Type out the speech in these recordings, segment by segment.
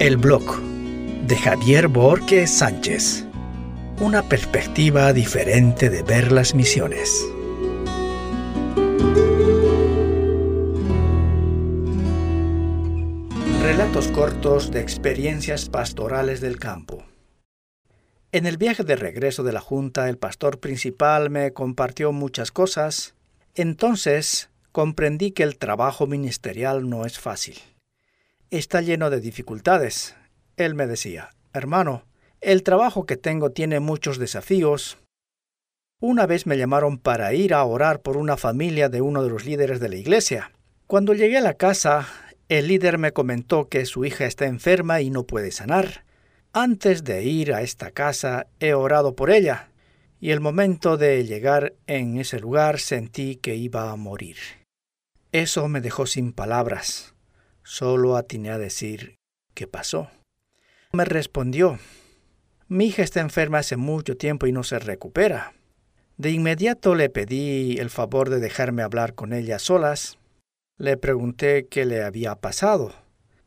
El blog de Javier Borges Sánchez. Una perspectiva diferente de ver las misiones. Relatos cortos de experiencias pastorales del campo. En el viaje de regreso de la Junta, el pastor principal me compartió muchas cosas. Entonces comprendí que el trabajo ministerial no es fácil está lleno de dificultades. Él me decía, hermano, el trabajo que tengo tiene muchos desafíos. Una vez me llamaron para ir a orar por una familia de uno de los líderes de la iglesia. Cuando llegué a la casa, el líder me comentó que su hija está enferma y no puede sanar. Antes de ir a esta casa he orado por ella, y el momento de llegar en ese lugar sentí que iba a morir. Eso me dejó sin palabras. Solo atiné a decir ¿qué pasó? Me respondió Mi hija está enferma hace mucho tiempo y no se recupera. De inmediato le pedí el favor de dejarme hablar con ella solas. Le pregunté qué le había pasado.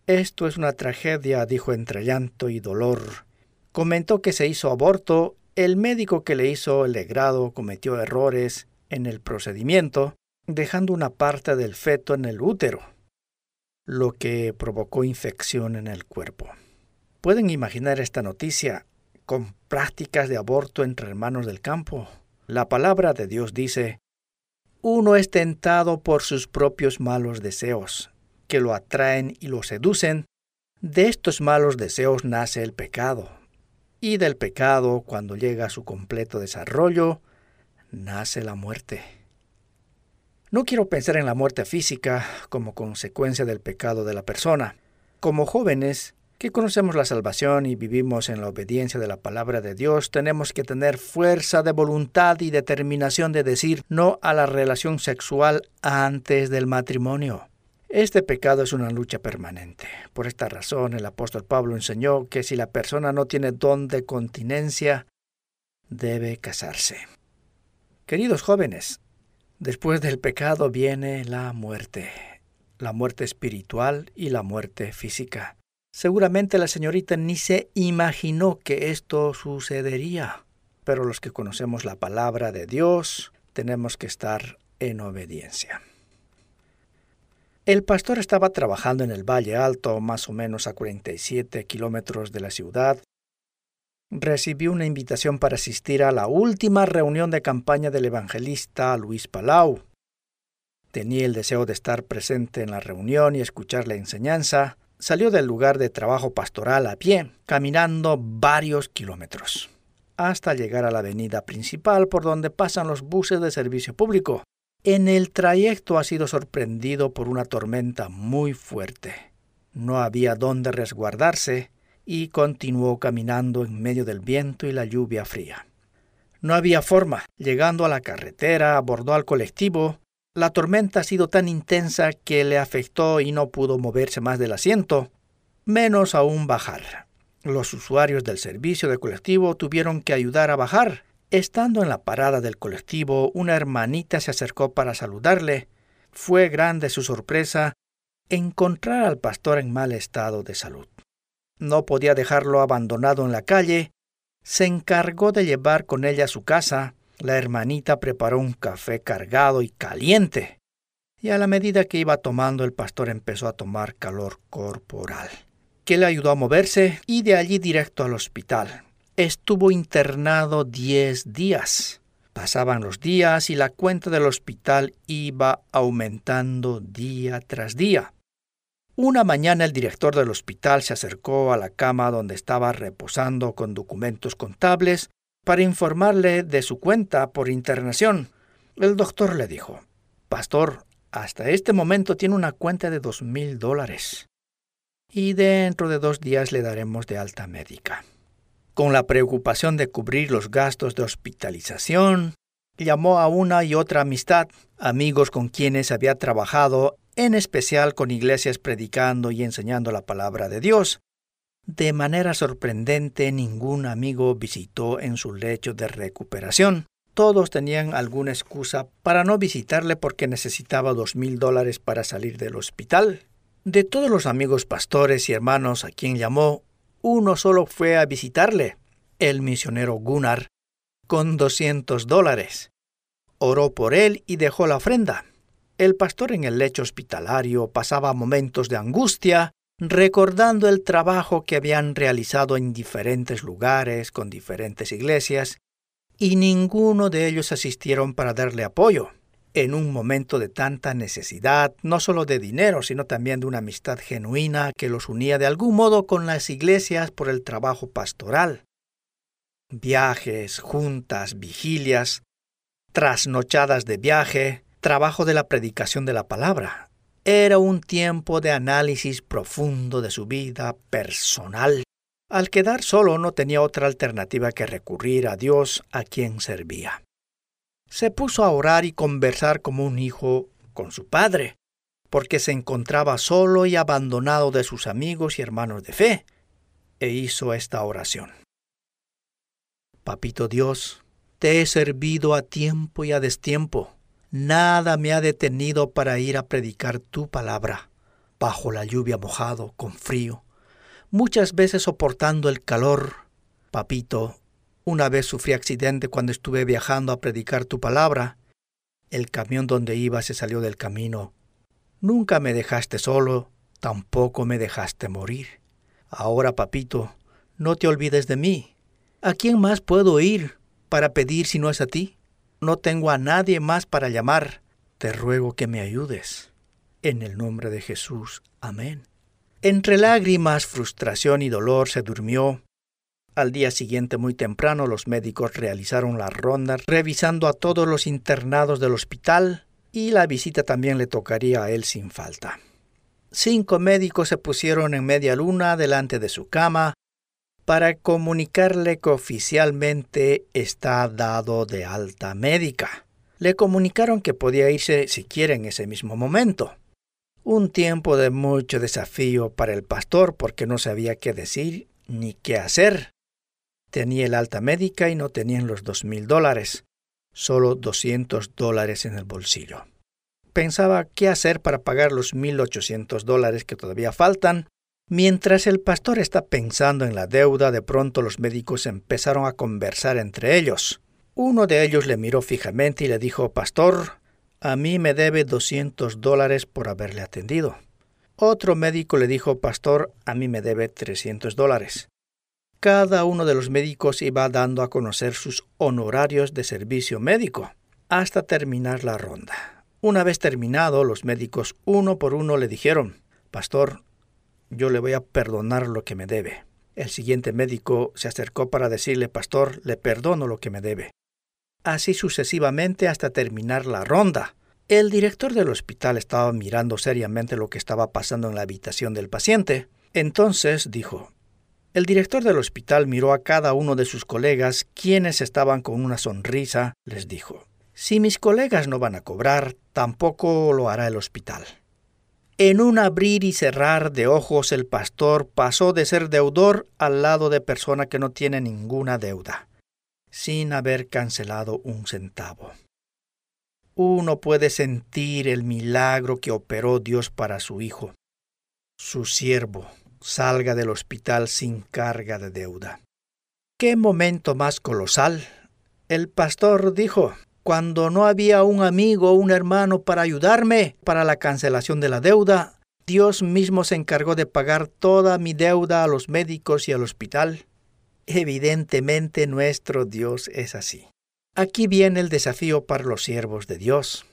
Esto es una tragedia, dijo entre llanto y dolor. Comentó que se hizo aborto, el médico que le hizo el legrado cometió errores en el procedimiento, dejando una parte del feto en el útero lo que provocó infección en el cuerpo. ¿Pueden imaginar esta noticia con prácticas de aborto entre hermanos del campo? La palabra de Dios dice, uno es tentado por sus propios malos deseos, que lo atraen y lo seducen. De estos malos deseos nace el pecado. Y del pecado, cuando llega a su completo desarrollo, nace la muerte. No quiero pensar en la muerte física como consecuencia del pecado de la persona. Como jóvenes que conocemos la salvación y vivimos en la obediencia de la palabra de Dios, tenemos que tener fuerza de voluntad y determinación de decir no a la relación sexual antes del matrimonio. Este pecado es una lucha permanente. Por esta razón el apóstol Pablo enseñó que si la persona no tiene don de continencia, debe casarse. Queridos jóvenes, Después del pecado viene la muerte, la muerte espiritual y la muerte física. Seguramente la señorita ni se imaginó que esto sucedería, pero los que conocemos la palabra de Dios tenemos que estar en obediencia. El pastor estaba trabajando en el Valle Alto, más o menos a 47 kilómetros de la ciudad, recibió una invitación para asistir a la última reunión de campaña del evangelista Luis Palau. Tenía el deseo de estar presente en la reunión y escuchar la enseñanza. Salió del lugar de trabajo pastoral a pie, caminando varios kilómetros, hasta llegar a la avenida principal por donde pasan los buses de servicio público. En el trayecto ha sido sorprendido por una tormenta muy fuerte. No había dónde resguardarse y continuó caminando en medio del viento y la lluvia fría. No había forma. Llegando a la carretera, abordó al colectivo. La tormenta ha sido tan intensa que le afectó y no pudo moverse más del asiento, menos aún bajar. Los usuarios del servicio de colectivo tuvieron que ayudar a bajar. Estando en la parada del colectivo, una hermanita se acercó para saludarle. Fue grande su sorpresa encontrar al pastor en mal estado de salud no podía dejarlo abandonado en la calle, se encargó de llevar con ella a su casa. La hermanita preparó un café cargado y caliente, y a la medida que iba tomando el pastor empezó a tomar calor corporal, que le ayudó a moverse y de allí directo al hospital. Estuvo internado diez días. Pasaban los días y la cuenta del hospital iba aumentando día tras día. Una mañana el director del hospital se acercó a la cama donde estaba reposando con documentos contables para informarle de su cuenta por internación. El doctor le dijo, Pastor, hasta este momento tiene una cuenta de dos mil dólares. Y dentro de dos días le daremos de alta médica. Con la preocupación de cubrir los gastos de hospitalización, llamó a una y otra amistad, amigos con quienes había trabajado en especial con iglesias predicando y enseñando la palabra de Dios. De manera sorprendente, ningún amigo visitó en su lecho de recuperación. Todos tenían alguna excusa para no visitarle porque necesitaba dos mil dólares para salir del hospital. De todos los amigos pastores y hermanos a quien llamó, uno solo fue a visitarle, el misionero Gunnar, con 200 dólares. Oró por él y dejó la ofrenda. El pastor en el lecho hospitalario pasaba momentos de angustia, recordando el trabajo que habían realizado en diferentes lugares, con diferentes iglesias, y ninguno de ellos asistieron para darle apoyo. En un momento de tanta necesidad, no solo de dinero, sino también de una amistad genuina que los unía de algún modo con las iglesias por el trabajo pastoral. Viajes, juntas, vigilias, trasnochadas de viaje, trabajo de la predicación de la palabra. Era un tiempo de análisis profundo de su vida personal. Al quedar solo no tenía otra alternativa que recurrir a Dios a quien servía. Se puso a orar y conversar como un hijo con su padre, porque se encontraba solo y abandonado de sus amigos y hermanos de fe, e hizo esta oración. Papito Dios, te he servido a tiempo y a destiempo. Nada me ha detenido para ir a predicar tu palabra, bajo la lluvia mojado, con frío, muchas veces soportando el calor. Papito, una vez sufrí accidente cuando estuve viajando a predicar tu palabra. El camión donde iba se salió del camino. Nunca me dejaste solo, tampoco me dejaste morir. Ahora, papito, no te olvides de mí. ¿A quién más puedo ir para pedir si no es a ti? No tengo a nadie más para llamar. Te ruego que me ayudes. En el nombre de Jesús. Amén. Entre lágrimas, frustración y dolor se durmió. Al día siguiente muy temprano los médicos realizaron la ronda revisando a todos los internados del hospital y la visita también le tocaría a él sin falta. Cinco médicos se pusieron en media luna delante de su cama para comunicarle que oficialmente está dado de alta médica. Le comunicaron que podía irse siquiera en ese mismo momento. Un tiempo de mucho desafío para el pastor porque no sabía qué decir ni qué hacer. Tenía el alta médica y no tenían los dos mil dólares, solo doscientos dólares en el bolsillo. Pensaba qué hacer para pagar los mil ochocientos dólares que todavía faltan Mientras el pastor está pensando en la deuda, de pronto los médicos empezaron a conversar entre ellos. Uno de ellos le miró fijamente y le dijo, Pastor, a mí me debe 200 dólares por haberle atendido. Otro médico le dijo, Pastor, a mí me debe 300 dólares. Cada uno de los médicos iba dando a conocer sus honorarios de servicio médico hasta terminar la ronda. Una vez terminado, los médicos uno por uno le dijeron, Pastor, yo le voy a perdonar lo que me debe. El siguiente médico se acercó para decirle, Pastor, le perdono lo que me debe. Así sucesivamente hasta terminar la ronda. El director del hospital estaba mirando seriamente lo que estaba pasando en la habitación del paciente. Entonces dijo, el director del hospital miró a cada uno de sus colegas, quienes estaban con una sonrisa, les dijo, Si mis colegas no van a cobrar, tampoco lo hará el hospital. En un abrir y cerrar de ojos el pastor pasó de ser deudor al lado de persona que no tiene ninguna deuda, sin haber cancelado un centavo. Uno puede sentir el milagro que operó Dios para su hijo. Su siervo salga del hospital sin carga de deuda. ¿Qué momento más colosal? El pastor dijo, cuando no había un amigo o un hermano para ayudarme para la cancelación de la deuda, Dios mismo se encargó de pagar toda mi deuda a los médicos y al hospital. Evidentemente nuestro Dios es así. Aquí viene el desafío para los siervos de Dios.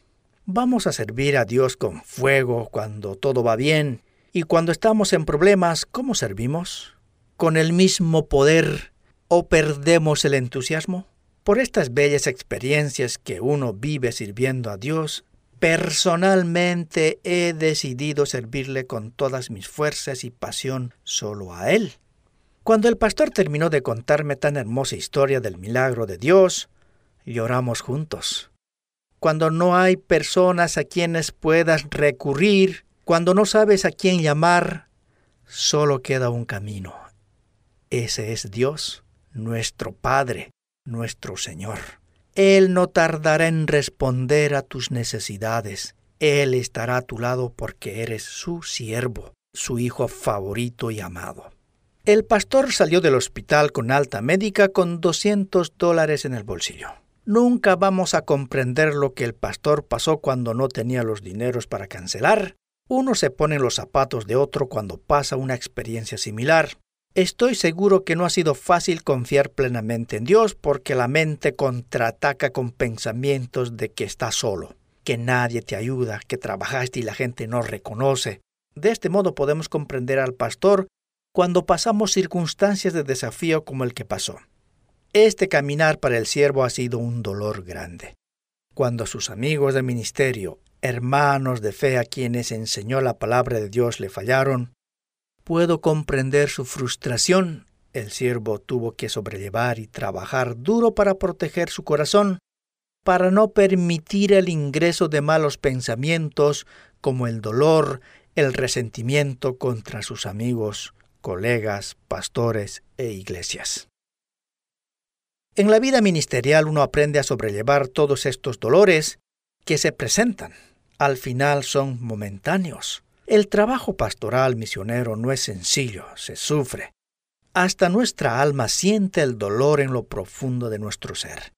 Vamos a servir a Dios con fuego cuando todo va bien. Y cuando estamos en problemas, ¿cómo servimos? ¿Con el mismo poder o perdemos el entusiasmo? Por estas bellas experiencias que uno vive sirviendo a Dios, personalmente he decidido servirle con todas mis fuerzas y pasión solo a Él. Cuando el pastor terminó de contarme tan hermosa historia del milagro de Dios, lloramos juntos. Cuando no hay personas a quienes puedas recurrir, cuando no sabes a quién llamar, solo queda un camino. Ese es Dios, nuestro Padre, nuestro Señor. Él no tardará en responder a tus necesidades. Él estará a tu lado porque eres su siervo, su hijo favorito y amado. El pastor salió del hospital con alta médica con 200 dólares en el bolsillo. Nunca vamos a comprender lo que el pastor pasó cuando no tenía los dineros para cancelar. Uno se pone en los zapatos de otro cuando pasa una experiencia similar. Estoy seguro que no ha sido fácil confiar plenamente en Dios porque la mente contraataca con pensamientos de que estás solo, que nadie te ayuda, que trabajaste y la gente no reconoce. De este modo podemos comprender al pastor cuando pasamos circunstancias de desafío como el que pasó. Este caminar para el siervo ha sido un dolor grande. Cuando sus amigos de ministerio, hermanos de fe a quienes enseñó la palabra de Dios le fallaron, Puedo comprender su frustración. El siervo tuvo que sobrellevar y trabajar duro para proteger su corazón, para no permitir el ingreso de malos pensamientos como el dolor, el resentimiento contra sus amigos, colegas, pastores e iglesias. En la vida ministerial uno aprende a sobrellevar todos estos dolores que se presentan. Al final son momentáneos. El trabajo pastoral misionero no es sencillo, se sufre. Hasta nuestra alma siente el dolor en lo profundo de nuestro ser.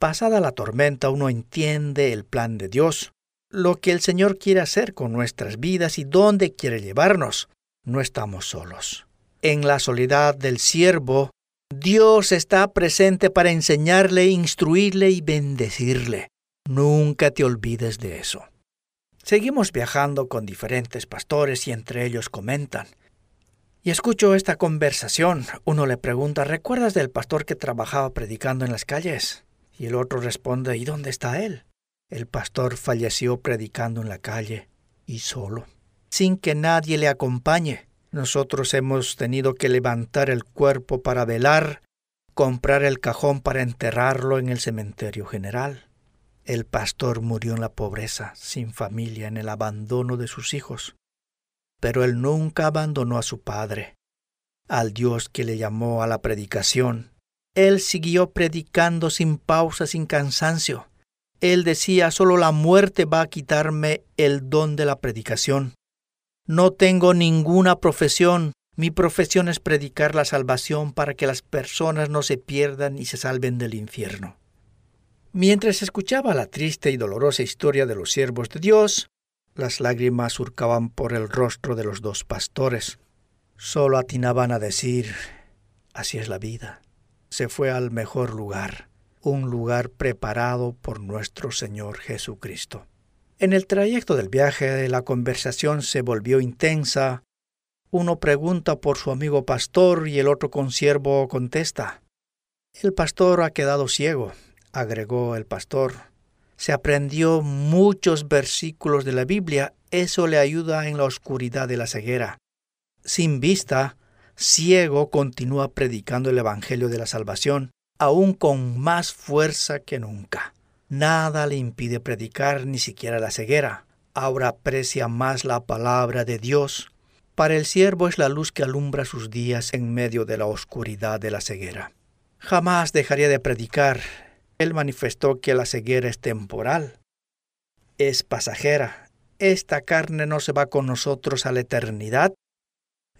Pasada la tormenta uno entiende el plan de Dios, lo que el Señor quiere hacer con nuestras vidas y dónde quiere llevarnos. No estamos solos. En la soledad del siervo, Dios está presente para enseñarle, instruirle y bendecirle. Nunca te olvides de eso. Seguimos viajando con diferentes pastores y entre ellos comentan. Y escucho esta conversación. Uno le pregunta, ¿recuerdas del pastor que trabajaba predicando en las calles? Y el otro responde, ¿y dónde está él? El pastor falleció predicando en la calle y solo, sin que nadie le acompañe. Nosotros hemos tenido que levantar el cuerpo para velar, comprar el cajón para enterrarlo en el cementerio general. El pastor murió en la pobreza, sin familia, en el abandono de sus hijos. Pero él nunca abandonó a su padre, al Dios que le llamó a la predicación. Él siguió predicando sin pausa, sin cansancio. Él decía, solo la muerte va a quitarme el don de la predicación. No tengo ninguna profesión. Mi profesión es predicar la salvación para que las personas no se pierdan y se salven del infierno. Mientras escuchaba la triste y dolorosa historia de los siervos de Dios, las lágrimas surcaban por el rostro de los dos pastores. Solo atinaban a decir, así es la vida. Se fue al mejor lugar, un lugar preparado por nuestro Señor Jesucristo. En el trayecto del viaje la conversación se volvió intensa. Uno pregunta por su amigo pastor y el otro consiervo contesta. El pastor ha quedado ciego agregó el pastor. Se aprendió muchos versículos de la Biblia, eso le ayuda en la oscuridad de la ceguera. Sin vista, ciego continúa predicando el Evangelio de la Salvación, aún con más fuerza que nunca. Nada le impide predicar, ni siquiera la ceguera. Ahora aprecia más la palabra de Dios. Para el siervo es la luz que alumbra sus días en medio de la oscuridad de la ceguera. Jamás dejaría de predicar, él manifestó que la ceguera es temporal, es pasajera. Esta carne no se va con nosotros a la eternidad.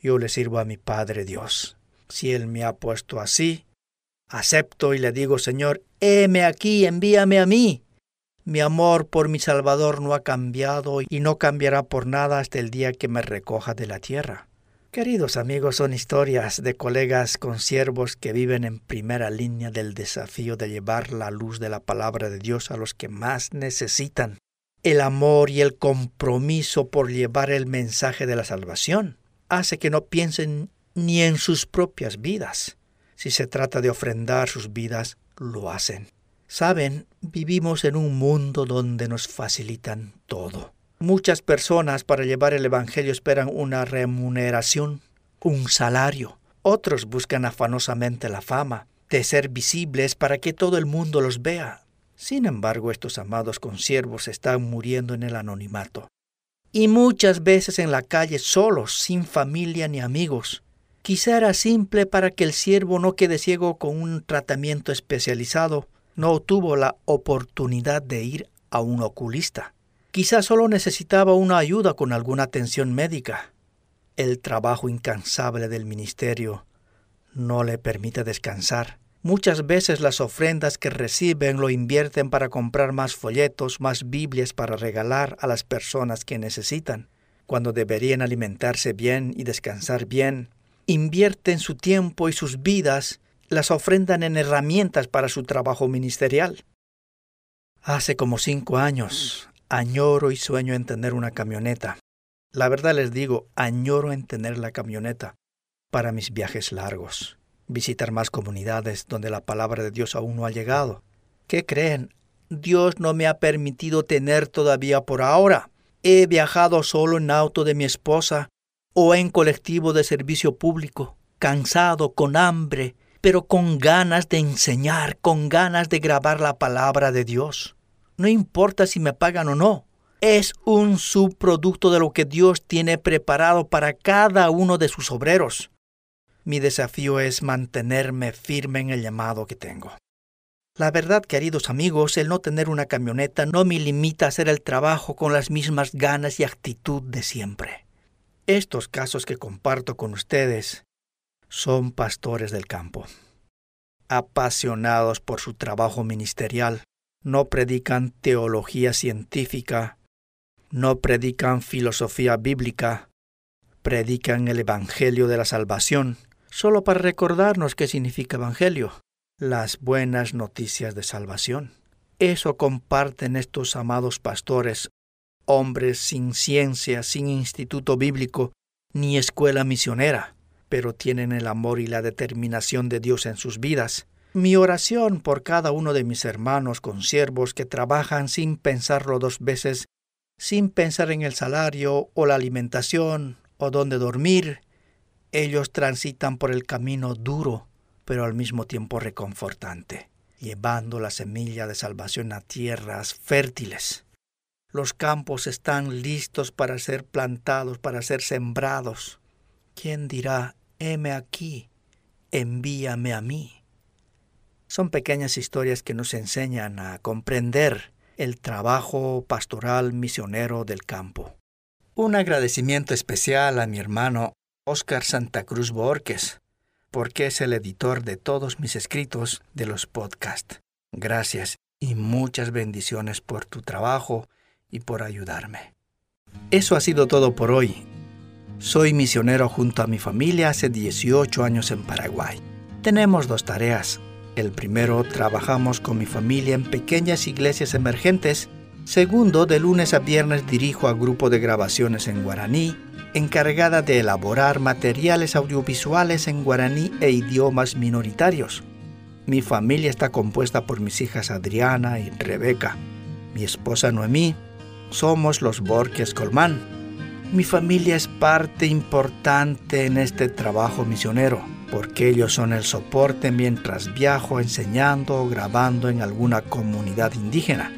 Yo le sirvo a mi Padre Dios. Si Él me ha puesto así, acepto y le digo, Señor, heme aquí, envíame a mí. Mi amor por mi Salvador no ha cambiado y no cambiará por nada hasta el día que me recoja de la tierra. Queridos amigos, son historias de colegas consiervos que viven en primera línea del desafío de llevar la luz de la palabra de Dios a los que más necesitan. El amor y el compromiso por llevar el mensaje de la salvación hace que no piensen ni en sus propias vidas. Si se trata de ofrendar sus vidas, lo hacen. Saben, vivimos en un mundo donde nos facilitan todo. Muchas personas para llevar el Evangelio esperan una remuneración, un salario. Otros buscan afanosamente la fama, de ser visibles para que todo el mundo los vea. Sin embargo, estos amados consiervos están muriendo en el anonimato. Y muchas veces en la calle solos, sin familia ni amigos. Quizá era simple para que el siervo no quede ciego con un tratamiento especializado. No tuvo la oportunidad de ir a un oculista Quizás solo necesitaba una ayuda con alguna atención médica. El trabajo incansable del ministerio no le permite descansar. Muchas veces las ofrendas que reciben lo invierten para comprar más folletos, más Biblias para regalar a las personas que necesitan, cuando deberían alimentarse bien y descansar bien. Invierten su tiempo y sus vidas, las ofrendan en herramientas para su trabajo ministerial. Hace como cinco años añoro y sueño en tener una camioneta. La verdad les digo, añoro en tener la camioneta para mis viajes largos, visitar más comunidades donde la palabra de Dios aún no ha llegado. ¿Qué creen? Dios no me ha permitido tener todavía por ahora. He viajado solo en auto de mi esposa o en colectivo de servicio público, cansado, con hambre, pero con ganas de enseñar, con ganas de grabar la palabra de Dios. No importa si me pagan o no. Es un subproducto de lo que Dios tiene preparado para cada uno de sus obreros. Mi desafío es mantenerme firme en el llamado que tengo. La verdad, queridos amigos, el no tener una camioneta no me limita a hacer el trabajo con las mismas ganas y actitud de siempre. Estos casos que comparto con ustedes son pastores del campo, apasionados por su trabajo ministerial, no predican teología científica, no predican filosofía bíblica, predican el Evangelio de la Salvación, solo para recordarnos qué significa Evangelio, las buenas noticias de salvación. Eso comparten estos amados pastores, hombres sin ciencia, sin instituto bíblico, ni escuela misionera, pero tienen el amor y la determinación de Dios en sus vidas mi oración por cada uno de mis hermanos consiervos que trabajan sin pensarlo dos veces, sin pensar en el salario o la alimentación o dónde dormir, ellos transitan por el camino duro, pero al mismo tiempo reconfortante, llevando la semilla de salvación a tierras fértiles. Los campos están listos para ser plantados, para ser sembrados. ¿Quién dirá, heme aquí, envíame a mí? Son pequeñas historias que nos enseñan a comprender el trabajo pastoral misionero del campo. Un agradecimiento especial a mi hermano Oscar Santa Cruz porque es el editor de todos mis escritos de los podcasts. Gracias y muchas bendiciones por tu trabajo y por ayudarme. Eso ha sido todo por hoy. Soy misionero junto a mi familia hace 18 años en Paraguay. Tenemos dos tareas el primero, trabajamos con mi familia en pequeñas iglesias emergentes. Segundo, de lunes a viernes dirijo a grupo de grabaciones en guaraní, encargada de elaborar materiales audiovisuales en guaraní e idiomas minoritarios. Mi familia está compuesta por mis hijas Adriana y Rebeca, mi esposa Noemí. Somos los Borges Colmán. Mi familia es parte importante en este trabajo misionero porque ellos son el soporte mientras viajo enseñando o grabando en alguna comunidad indígena.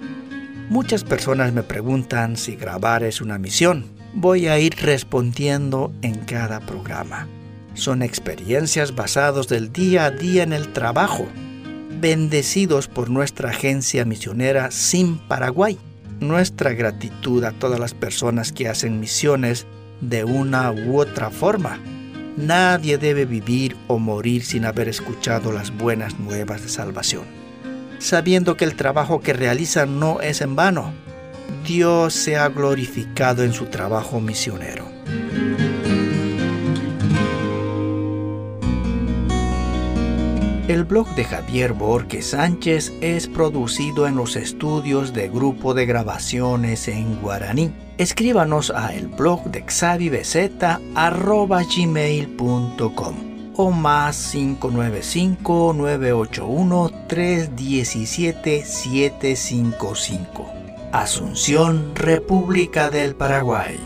Muchas personas me preguntan si grabar es una misión. Voy a ir respondiendo en cada programa. Son experiencias basadas del día a día en el trabajo, bendecidos por nuestra agencia misionera Sin Paraguay. Nuestra gratitud a todas las personas que hacen misiones de una u otra forma Nadie debe vivir o morir sin haber escuchado las buenas nuevas de salvación, sabiendo que el trabajo que realizan no es en vano. Dios se ha glorificado en su trabajo misionero. El blog de Javier Borges Sánchez es producido en los estudios de Grupo de Grabaciones en Guaraní escríbanos a el blog de xavibz.gmail.com o más 595-981-317-755. Asunción, República del Paraguay.